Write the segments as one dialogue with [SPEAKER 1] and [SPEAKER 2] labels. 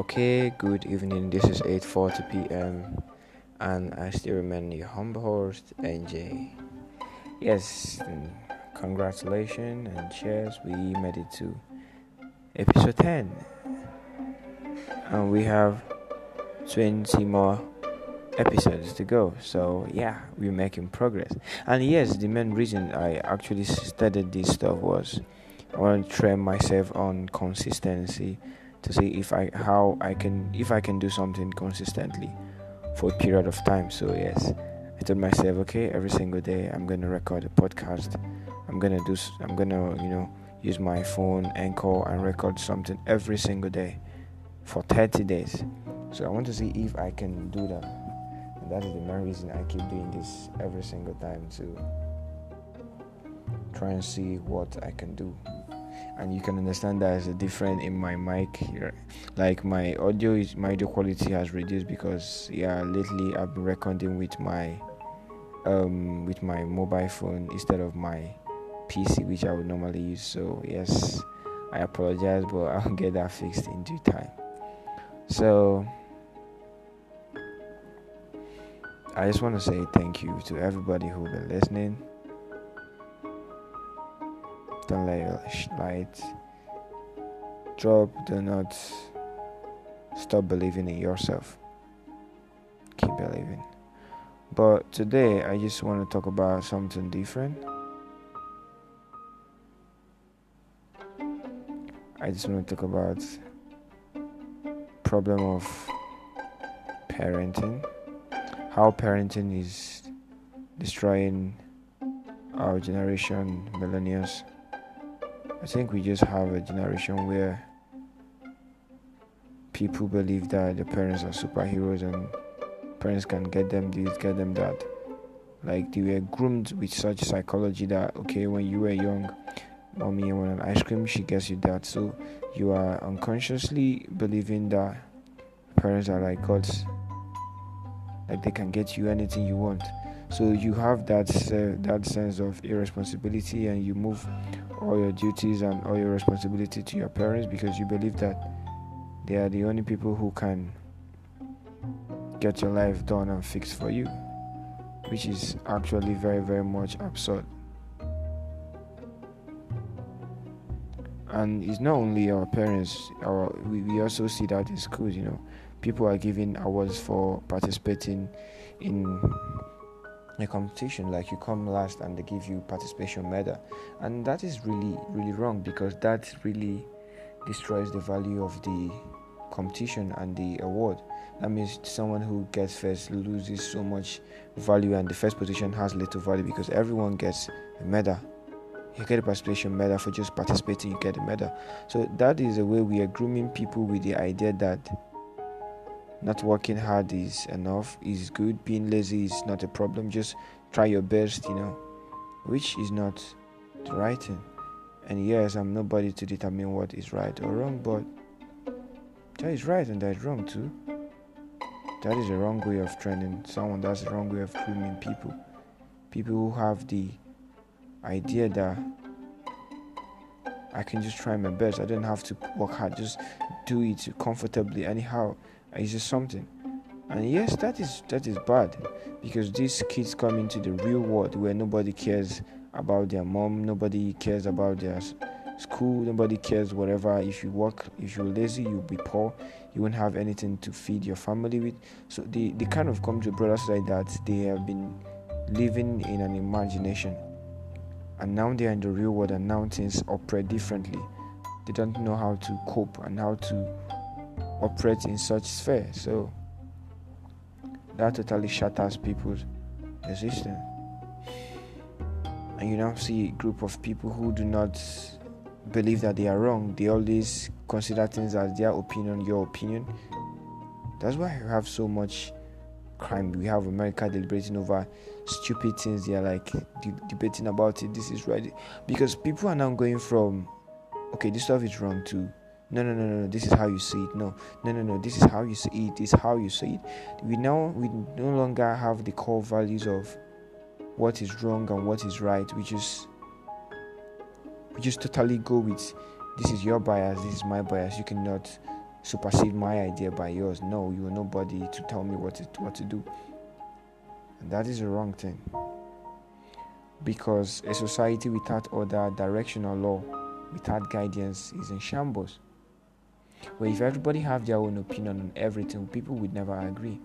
[SPEAKER 1] Okay, good evening. This is 8:40 p.m. and I still remain your humble host NJ. Yes, mm, congratulations and cheers. We made it to episode 10. And we have 20 more episodes to go. So, yeah, we're making progress. And yes, the main reason I actually started this stuff was I want to train myself on consistency to see if I how I can if I can do something consistently for a period of time. So yes, I told myself, okay, every single day I'm gonna record a podcast. I'm gonna do. I'm gonna you know use my phone, Anchor, and record something every single day for 30 days. So I want to see if I can do that. And that is the main reason I keep doing this every single time to try and see what I can do and you can understand there's a difference in my mic here. Like my audio is my audio quality has reduced because yeah lately i've been recording with my um with my mobile phone instead of my pc which i would normally use. So yes i apologize but i'll get that fixed in due time. So i just want to say thank you to everybody who've been listening light drop. Do not stop believing in yourself. Keep believing. But today, I just want to talk about something different. I just want to talk about problem of parenting, how parenting is destroying our generation, millennials. I think we just have a generation where people believe that the parents are superheroes and parents can get them this, get them that. Like they were groomed with such psychology that okay, when you were young, mommy want an ice cream, she gets you that. So you are unconsciously believing that parents are like gods, like they can get you anything you want. So you have that uh, that sense of irresponsibility, and you move all your duties and all your responsibility to your parents because you believe that they are the only people who can get your life done and fixed for you, which is actually very, very much absurd. And it's not only our parents, our, we, we also see that in schools, you know, people are giving awards for participating in a competition like you come last and they give you participation medal. And that is really really wrong because that really destroys the value of the competition and the award. That means someone who gets first loses so much value and the first position has little value because everyone gets a medal. You get a participation medal for just participating you get a medal. So that is the way we are grooming people with the idea that not working hard is enough is good. Being lazy is not a problem just try your best you know. Which is not the right thing. And yes i'm nobody to determine what is right or wrong but that is right and that is wrong too. That is a wrong way of training someone. That's a wrong way of grooming people. People who have the idea that i can just try my best. I don't have to work hard. Just do it comfortably anyhow it's just something. And yes, that is that is bad because these kids come into the real world where nobody cares about their mom, nobody cares about their school, nobody cares whatever. If you work, if you're lazy, you'll be poor. You won't have anything to feed your family with. So they, they kind of come to a brother like that they have been living in an imagination. And now they are in the real world and now things operate differently. They don't know how to cope and how to operate in such sphere. So that totally shatters people's existence. And you now see a group of people who do not believe that they are wrong. They always consider things as their opinion, your opinion. That's why we have so much crime. We have America deliberating over stupid things. They are like de- debating about it. This is right because people are now going from okay, this stuff is wrong too no no no no this is how you see it no no no no this is how you see it this is how you see it we now we no longer have the core values of what is wrong and what is right we just we just totally go with this is your bias this is my bias you cannot supersede my idea by yours. No, you are nobody to tell me what to, what to do. And that is a wrong thing. Because a society without order, direction, or law, without guidance, is in shambles. Where if everybody have their own opinion on everything, people would never agree.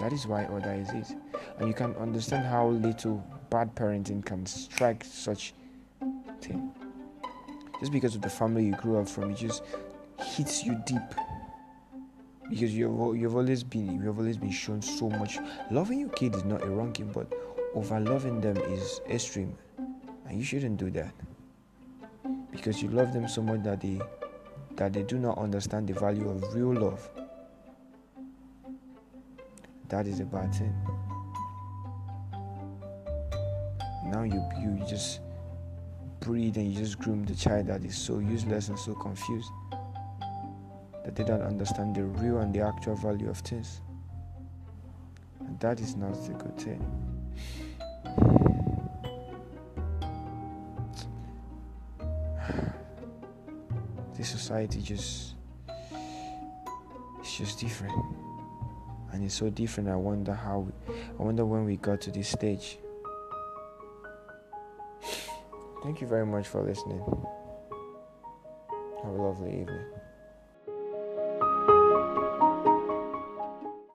[SPEAKER 1] That is why order is it. And you can understand how little bad parenting can strike such thing. Just because of the family you grew up from, it just hits you deep. Because you've, you've always been you've always been shown so much. Loving your kid is not a wrong thing, but over loving them is extreme. And you shouldn't do that. Because you love them so much that they that they do not understand the value of real love. That is a bad thing. Now you you just breed and you just groom the child that is so useless and so confused that they don't understand the real and the actual value of things. And that is not a good thing. This society just it's just different. And it's so different I wonder how I wonder when we got to this stage. Thank you very much for listening. Have a lovely evening.